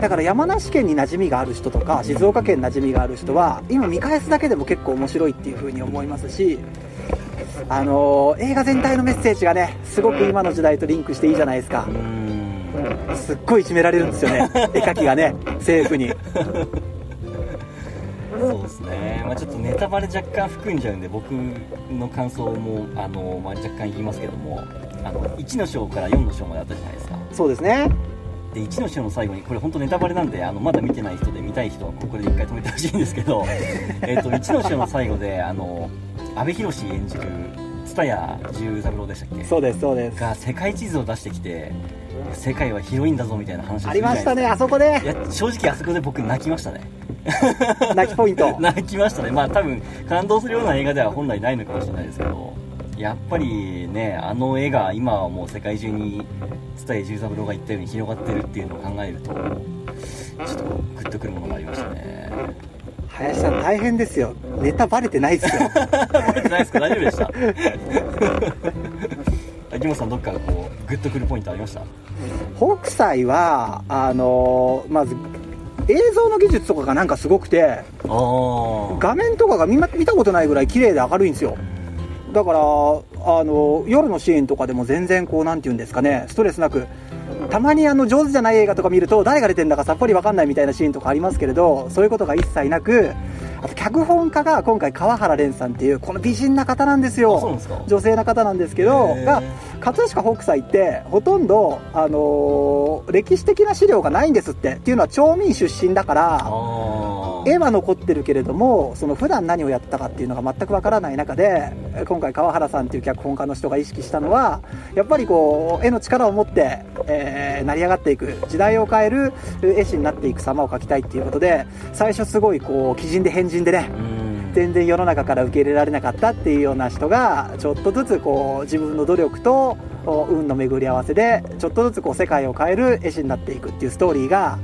Speaker 2: だから山梨県に馴染みがある人とか静岡県に馴染みがある人は今見返すだけでも結構面白いっていう風に思いますしあのー映画全体のメッセージがねすごく今の時代とリンクしていいじゃないですか。すっごいいじめられるんですよね。絵描きがね 政府に
Speaker 1: そうですね、まあ、ちょっとネタバレ若干含んじゃうんで僕の感想もあの、まあ、若干言いますけどもあの1の章から4の章まであったじゃないですか。
Speaker 2: そうですね。
Speaker 1: で1の章の最後にこれ本当ネタバレなんであのまだ見てない人で見たい人はここで一回止めてほしいんですけど えっと1の章の最後であの阿部寛演じる蔦屋十三郎でしたっけ？
Speaker 2: そうですそうです。
Speaker 1: が世界地図を出してきて世界は広いんだぞみたいな話を
Speaker 2: ありましたねあそこで
Speaker 1: いや正直あそこで僕泣きましたね
Speaker 2: 泣きポイント。
Speaker 1: 泣きましたね。まあ多分感動するような映画では本来ないのかもしれないですけどやっぱりねあの絵が今はもう世界中に蔦屋十三郎が言ったように広がってるっていうのを考えるとちょっとグッとくるものがありましたね。
Speaker 2: 林さん大変ですよ。ネタバレてないですよ。
Speaker 1: 覚えてないですか大丈夫でした。秋元さんどっかこうグッとくるポイントありました？
Speaker 2: 北斎はあのーまず映像の技術とかがなんかすごくて画面とかが見ま見たことないぐらい綺麗で明るいんですよ。だからあの夜のシーンとかでも全然こうなんて言うんですかねストレスなくたまにあの上手じゃない映画とか見ると誰が出てんだかさっぱりわかんないみたいなシーンとかありますけれどそういうことが一切なくあと脚本家が今回川原蓮さんっていうこの美人な方なんですよ。女性な方なんですけどが葛飾北斎ってほとんど、あのー歴史的な資料がないんですって。っていうのは町民出身だから絵は残ってるけれどもその普段何をやったかっていうのが全くわからない中で今回川原さんっていう脚本家の人が意識したのはやっぱりこう絵の力を持って、えー成り上がっていく時代を変える絵師になっていく様を描きたいっていうことで最初すごいこう鬼人で変人でね
Speaker 1: うん。
Speaker 2: 全然世の中から受け入れられなかったっていうような人がちょっとずつこう自分の努力とお運の巡り合わせでちょっとずつこう世界を変える絵師になっていくっていうストーリーが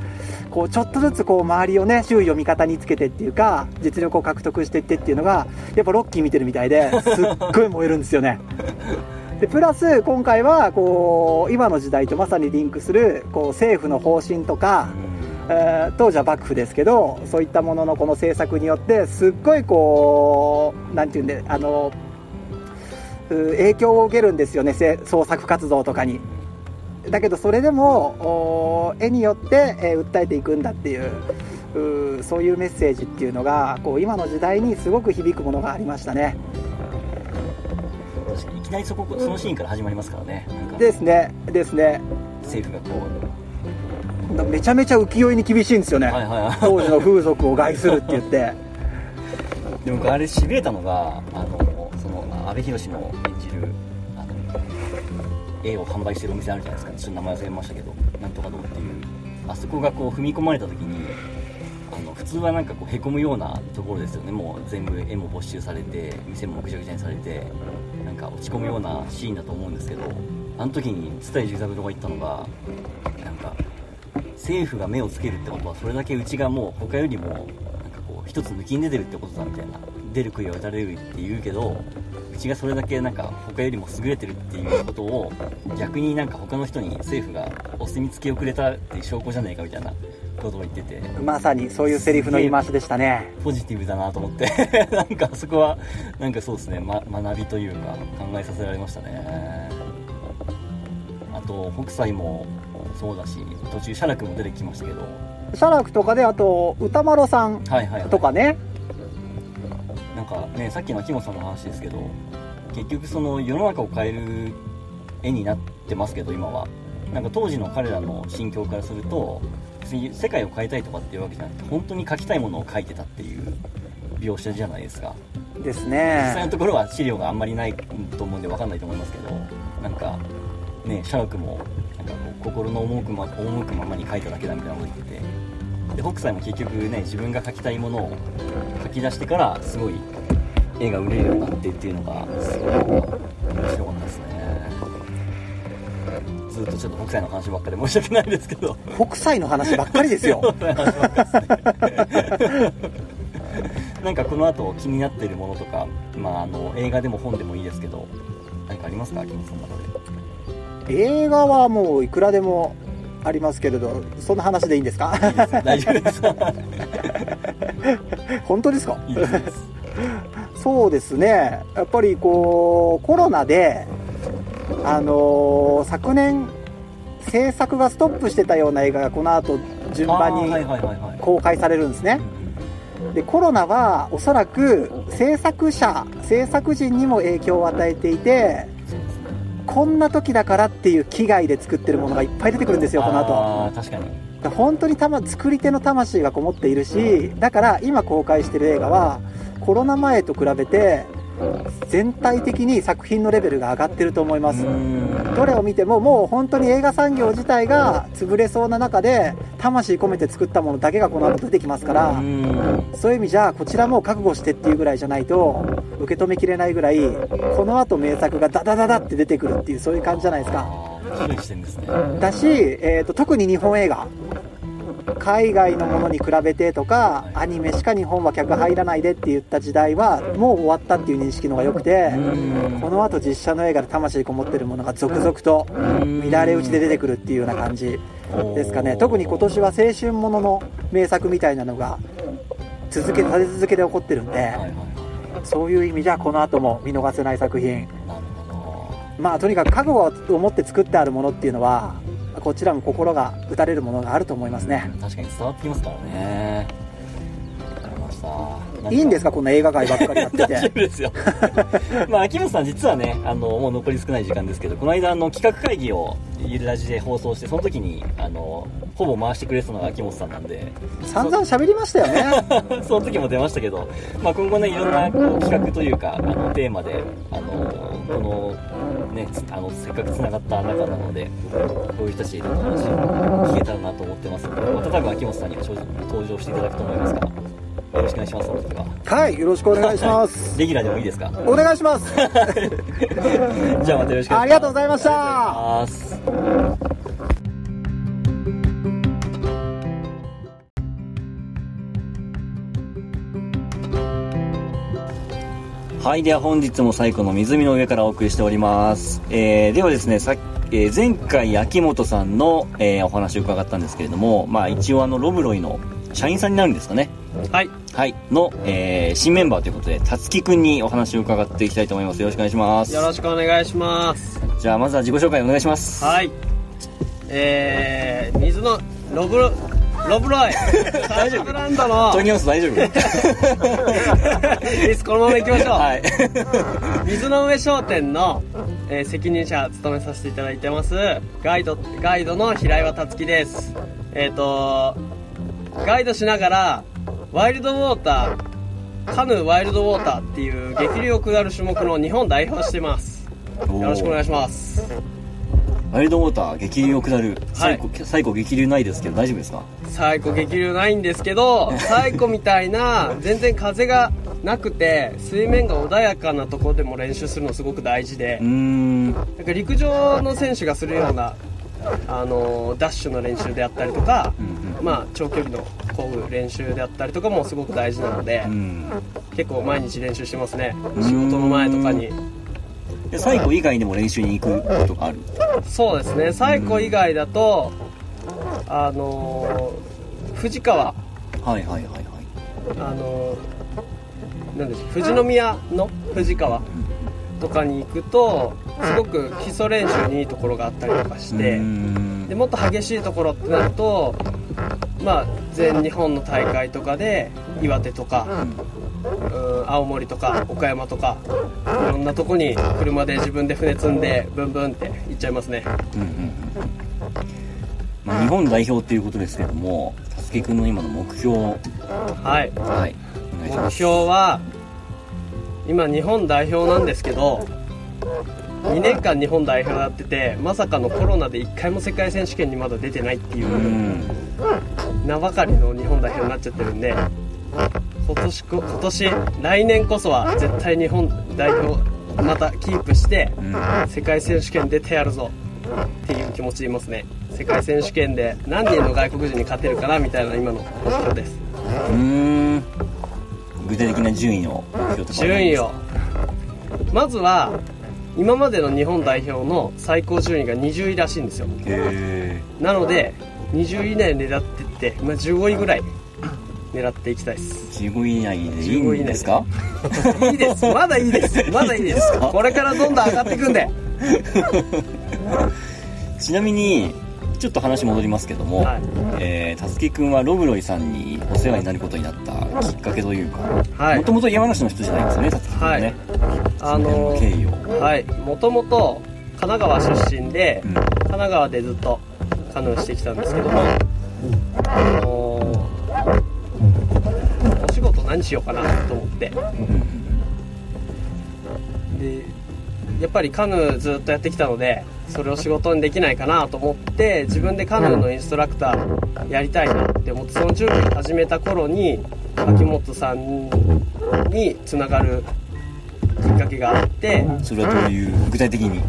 Speaker 2: こうちょっとずつこう周りをね周囲を味方につけてっていうか実力を獲得していってっていうのがやっぱロッキー見てるみたいで すっごい燃えるんですよね。でプラス今回はこう今の時代とまさにリンクするこう政府の方針とか、えー当時は幕府ですけどそういったもののこの政策によってすっごいこうなんていうんであのう影響を受けるんですよねせ創作活動とかに。だけどそれでもお絵によって、えー訴えていくんだっていううそういうメッセージっていうのがこう今の時代にすごく響くものがありましたね。
Speaker 1: いきなりそこそのシーンから始まりますからね。なんか。
Speaker 2: ですねですね。
Speaker 1: 政府がこ
Speaker 2: めちゃめちゃ浮世絵に厳しいんですよね、
Speaker 1: うはいはいはい。
Speaker 2: 当時の風俗を害するって言って。
Speaker 1: でも僕あれしびれたのがあの阿部寛の演じるあの絵を販売してるお店あるじゃないですか。ちょっと名前忘れましたけどなんとかどうっていう。あそこがこう踏み込まれた時にあの普通はなんかこうへこむようなところですよね。もう全部絵も没収されて店もぐちゃぐちゃにされてなんか落ち込むようなシーンだと思うんですけどあの時に蔦井重三郎が言ったのがなんか政府が目をつけるってことはそれだけうちがもう他よりも一つ抜きんで出るってことだみたいな出る杭は打たれるって言うけどうちがそれだけなんか他よりも優れてるっていうことを逆になんか他の人に政府がお墨付きをくれたっていう証拠じゃないかみたいなことを言ってて。
Speaker 2: まさにそういうセリフの言い回しでしたね。
Speaker 1: ポジティブだなと思って。なんかあそこはなんかそうですね、ま、学びというか考えさせられましたね。あと北斎もそうだし途中写楽も出てきましたけど
Speaker 2: 写楽とかであと歌丸さん
Speaker 1: はいはい、はい、
Speaker 2: とかね。
Speaker 1: なんかねさっきの秋元さんの話ですけど結局その世の中を変える絵になってますけど今は。なんか当時の彼らの心境からすると別に世界を変えたいとかっていうわけじゃなくて本当に描きたいものを描いてたっていう描写じゃないですか。
Speaker 2: です
Speaker 1: 実際
Speaker 2: ね
Speaker 1: のところは資料があんまりないと思うんで分かんないと思いますけどなんかね写楽もなんかこう心の赴くま赴くままに描いただけだみたいなこと言っててで北斎も結局ね自分が描きたいものを書き出してからすごい絵が売れるようになってっていうのがすごい面白かったですね。ずっとちょっと北斎の話ばっかり申し訳ないですけど。
Speaker 2: 北斎の話ばっかりですよ。
Speaker 1: なんかこの後気になっているものとか、まあ、あの映画でも本でもいいですけど何かありますか秋元さんの中で？
Speaker 2: 映画はもういくらでもありますけれどそんな話でいいんですか？
Speaker 1: 大丈夫です。
Speaker 2: 本当ですか？そうですね。やっぱりこうコロナであのー昨年制作がストップしてたような映画がこの後順番に公開されるんですね。
Speaker 1: うん。
Speaker 2: でコロナはおそらく制作者制作陣にも影響を与えていてこんな時だからっていう危害で作ってるものがいっぱい出てくるんですよこの後。
Speaker 1: 確かに。
Speaker 2: 本当にたま作り手の魂がこもっているしだから今公開してる映画はコロナ前と比べて全体的に作品のレベルが上がってると思います。
Speaker 1: うん。
Speaker 2: どれを見てももう本当に映画産業自体が潰れそうな中で魂込めて作ったものだけがこの後出てきますから
Speaker 1: うん。
Speaker 2: そういう意味じゃこちらも覚悟してっていうぐらいじゃないと受け止めきれないぐらいこの後名作がダダダダって出てくるっていうそういう感じじゃないですか。だし、えー、と特に日本映画海外のものに比べてとかアニメしか日本は客入らないでって言った時代はもう終わったっていう認識の方が良くて
Speaker 1: うん。
Speaker 2: この後実写の映画で魂こもってるものが続々と乱れ打ちで出てくるっていうような感じですかね。特に今年は青春ものの名作みたいなのが続け立て続けで起こってるんでそういう意味じゃこの後も見逃せない作品。まあとにかく覚悟を持って作ってあるものっていうのはこちらも心が打たれるものがあると思いますね。
Speaker 1: ど確かに伝わってきますからね。
Speaker 2: いいんですか？こんな映画界ばっかりやって
Speaker 1: 大丈
Speaker 2: て
Speaker 1: 夫ですよ。まあ秋元さん実はねあのもう残り少ない時間ですけどこの間あの企画会議をゆるラジで放送してその時にあのほぼ回してくれてたのが秋元さんなんで。
Speaker 2: 散々喋りましたよね。
Speaker 1: その時も出ましたけど、まあ、今後ねいろんなこう企画というかあのテーマであのこのねつあのせっかくつながった仲なのでこういう人たちにいろんな話を聞けたらなと思ってますのでまた多分秋元さんには登場していただくと思いますからよろしくお願いしますは
Speaker 5: はいよろしくお願いします
Speaker 1: レギュラーでもいいですか？
Speaker 5: お願いします
Speaker 1: じゃあまたよろしく
Speaker 5: ありがとうございました
Speaker 1: はい。では本日も最後の湖の上からお送りしております。えー、ではですね、さっえー前回秋元さんの、えーお話を伺ったんですけれども、まあ一応あのロブロイの社員さんになるんですかね。
Speaker 4: はい。
Speaker 1: はい。の、えー新メンバーということで、たつきくんにお話を伺っていきたいと思います。よろしくお願いします。
Speaker 4: よろしくお願いします。
Speaker 1: じゃあまずは自己紹介お願いします。
Speaker 4: はい。えー、水のロブロロブロイ。大丈夫？ブランドの
Speaker 1: トニオス大丈夫？
Speaker 4: このまま行きましょう、
Speaker 1: はい。
Speaker 4: 水の上商店の、えー責任者務めさせていただいてます。ガイドガイドの平岩達樹です。えっ、とガイドしながらワイルドウォーターカヌーワイルドウォーターっていう激流を下る種目の日本代表してます。よろしくお願いします。
Speaker 1: ワイルドウォーター、激流を下る。最高、最高激流ないですけど大丈夫ですか？
Speaker 4: 最高激流ないんですけど最高みたいな全然風がなくて水面が穏やかなところでも練習するのすごく大事で。なんか陸上の選手がするような、あのーダッシュの練習であったりとか、まあ、長距離のこぐ練習であったりとかもすごく大事なので、
Speaker 1: うん。
Speaker 4: 結構毎日練習してますね。仕事の前とかに。
Speaker 1: で、最後以外でも練習に行くことがある。
Speaker 4: そうですね。最古以外だとあのー藤川。
Speaker 1: はいはいはいはい。
Speaker 4: あのーなんでしょう。富士宮の藤川とかに行くとすごく基礎練習にいいところがあったりとかして、でもっと激しいところってなると、まあ、全日本の大会とかで岩手とか、うん。青森とか岡山とかいろんなとこに車で自分で船積んでブンブンって行っちゃいますね。
Speaker 1: うんうんうんまあ、日本代表っていうことですけども、たすきくんの今の目標、
Speaker 4: はい。
Speaker 1: はい、
Speaker 4: 目。標は今日本代表なんですけど2年間日本代表やっててまさかのコロナで1回も世界選手権にまだ出てないっていううん。名ばかりの日本代表になっちゃってるんで今年こ今年来年こそは絶対日本代表またキープして
Speaker 1: うん。
Speaker 4: 世界選手権出てやるぞっていう気持ちでいますね。世界選手権で何人の外国人に勝てるかなみたいな今の目標です。
Speaker 1: うーん。具体的な順位の目標とかはないんですか
Speaker 4: 順位を。まずは今までの日本代表の最高順位が20位らしいんですよ。
Speaker 1: へ
Speaker 4: なので20位以内狙ってって、まあ、15位ぐらい狙っていきたいです。
Speaker 1: ー15位以内でいいんですか？
Speaker 4: いいです。まだいいです。まだいいです。これからどんどん上がっていくんで。
Speaker 1: ちなみにちょっと話戻りますけども、
Speaker 4: はい。
Speaker 1: えーたすきくんはロブロイさんにお世話になることになったきっかけというか
Speaker 4: はい。
Speaker 1: もともと山梨の人じゃないんですよねたつきくんはね、
Speaker 4: あのはい。もともと神奈川出身で、
Speaker 1: うん。
Speaker 4: 神奈川でずっとカヌーしてきたんですけども、あのお仕事何しようかなと思って。でやっぱりカヌーずっとやってきたのでそれを仕事にできないかなと思って自分でカヌーのインストラクターやりたいなって思ってその準備を始めた頃に秋元さんにつながるけがあって
Speaker 1: それはどういう具体的に？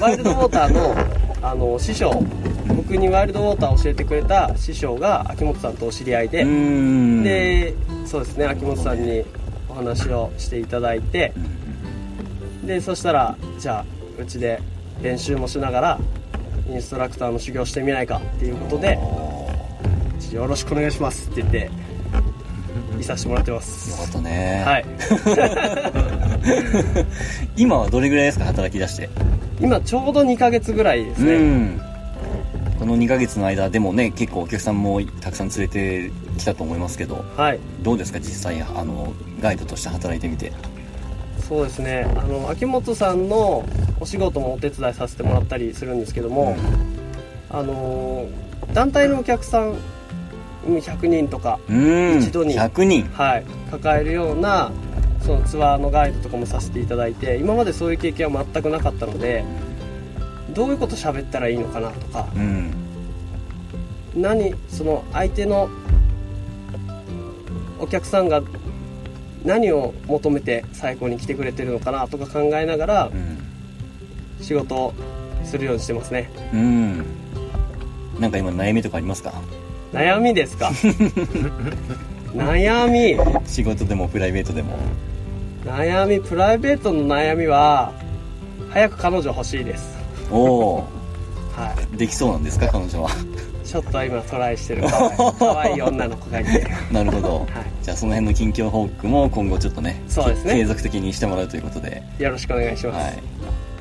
Speaker 4: ワイルドウォーターのあの師匠僕にワイルドウォーターを教えてくれた師匠が秋元さんとお知り合いで、でそうですね秋元さんにお話をしていただいてでそしたらじゃあうちで練習もしながらインストラクターの修行してみないかっていうことでよろしくお願いしますって言っていさせてもらってま
Speaker 1: よ
Speaker 4: す
Speaker 1: かったね。
Speaker 4: はい
Speaker 1: 今はどれぐらいですか働き出して？
Speaker 4: 今ちょうど2ヶ月ぐらいですね、
Speaker 1: うん。この2ヶ月の間でもね結構お客さんもたくさん連れてきたと思いますけど
Speaker 4: はい。
Speaker 1: どうですか実際あのガイドとして働いてみて？
Speaker 4: そうですね。あの秋元さんのお仕事もお手伝いさせてもらったりするんですけども、あのー団体のお客さんうん100人とか、
Speaker 1: うん。
Speaker 4: 一度に
Speaker 1: 100人。
Speaker 4: はい、抱えるようなそのツアーのガイドとかもさせていただいて今までそういう経験は全くなかったのでどういうこと喋ったらいいのかなとか
Speaker 1: うん。
Speaker 4: 何その相手のお客さんが何を求めて最高に来てくれてるのかなとか考えながら
Speaker 1: うん。
Speaker 4: 仕事をするようにしてますね。
Speaker 1: うん。なんか今悩みとかありますか？
Speaker 4: 悩みですか？悩み。
Speaker 1: 仕事でもプライベートでも
Speaker 4: 悩みプライベートの悩みは早く彼女欲しいです。
Speaker 1: おお
Speaker 4: は
Speaker 1: できそうなんですか彼女は。
Speaker 4: いちょっと今トライしてる。かわいい可愛い女の子がいて。
Speaker 1: なるほど、
Speaker 4: はい。
Speaker 1: じゃあその辺の近況報告も今後ちょっとね
Speaker 4: そうですね。
Speaker 1: 継続的にしてもらうということで。
Speaker 4: よろしくお願いします、
Speaker 1: はい。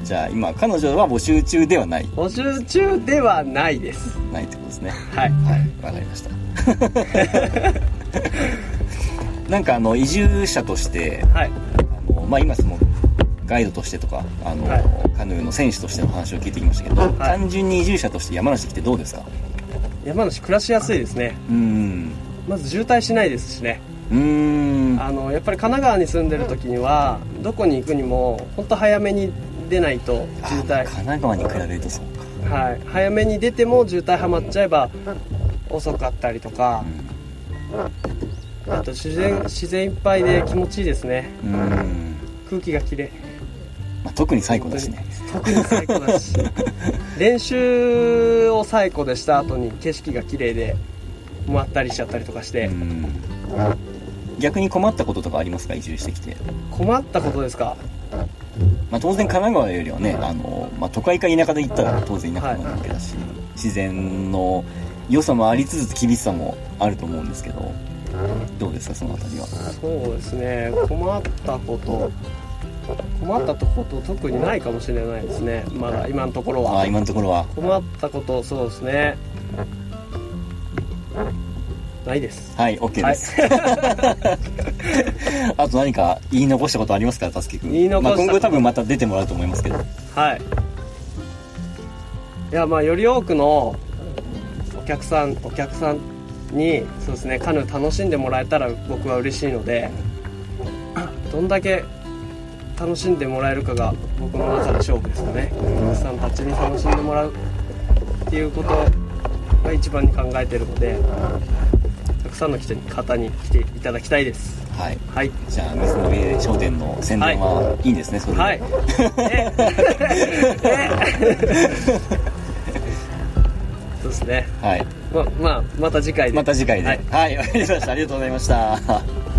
Speaker 1: じゃあ今彼女は募集中ではない。
Speaker 4: 募集中ではないです。
Speaker 1: ないってことですね。
Speaker 4: はい。
Speaker 1: はい。わかりました。なんかあの移住者として
Speaker 4: はい
Speaker 1: まあ今そのガイドとしてとかあの、
Speaker 4: はい。
Speaker 1: カヌーの選手としての話を聞いてきましたけど、単純に移住者として山梨来てどうですか？
Speaker 4: 山梨暮らしやすいですね。
Speaker 1: うーん。
Speaker 4: まず渋滞しないですしね。
Speaker 1: うーん。
Speaker 4: あのやっぱり神奈川に住んでる時にはどこに行くにも本当早めに出ないと渋滞。
Speaker 1: あ神奈川に比べるとそうか。
Speaker 4: はい。早めに出ても渋滞はまっちゃえば遅かったりとかあと自然自然いっぱいで気持ちいいですね。
Speaker 1: うーん、
Speaker 4: 空気がきれい
Speaker 1: まあ、特に最高だしね。
Speaker 4: 特に最高だし。練習を最高でした後に景色が綺麗でまったりしちゃったりとかして、
Speaker 1: うん。逆に困ったこととかありますか？移住してきて、
Speaker 4: 困ったことですか？
Speaker 1: まあ、当然神奈川よりはねあの、まあ、都会か田舎で行ったら当然田舎なわけだし、自然の良さもありつつ厳しさもあると思うんですけどどうですかそのあたりは。
Speaker 4: そうですね。困ったこと。困ったこと特にないかもしれないですね。まだ今のところは。
Speaker 1: ああ今のところは。
Speaker 4: 困ったことそうですね。ないです。
Speaker 1: はい OK です、あと何か言い残したことありますかたすき君
Speaker 4: 言い残した
Speaker 1: まあ、今後多分また出てもらうと思いますけど。
Speaker 4: はい。いやまあより多くのお客さんお客さんにそうですねカヌー楽しんでもらえたら僕は嬉しいので どんだけ楽しんでもらえるかが僕の中で勝負ですかね。お客さんたちに楽しんでもらうっていうことが一番に考えてるのでたくさんの人に方に来ていただきたいです。
Speaker 1: はい。
Speaker 4: はい。
Speaker 1: じゃあ水の上商店の宣伝はい。いんですね、それで。
Speaker 4: はい。ええ そうですね。
Speaker 1: はい
Speaker 4: ままあまた次回で。
Speaker 1: また次回で。
Speaker 4: は
Speaker 1: はいい、わかりました。ありがとうございました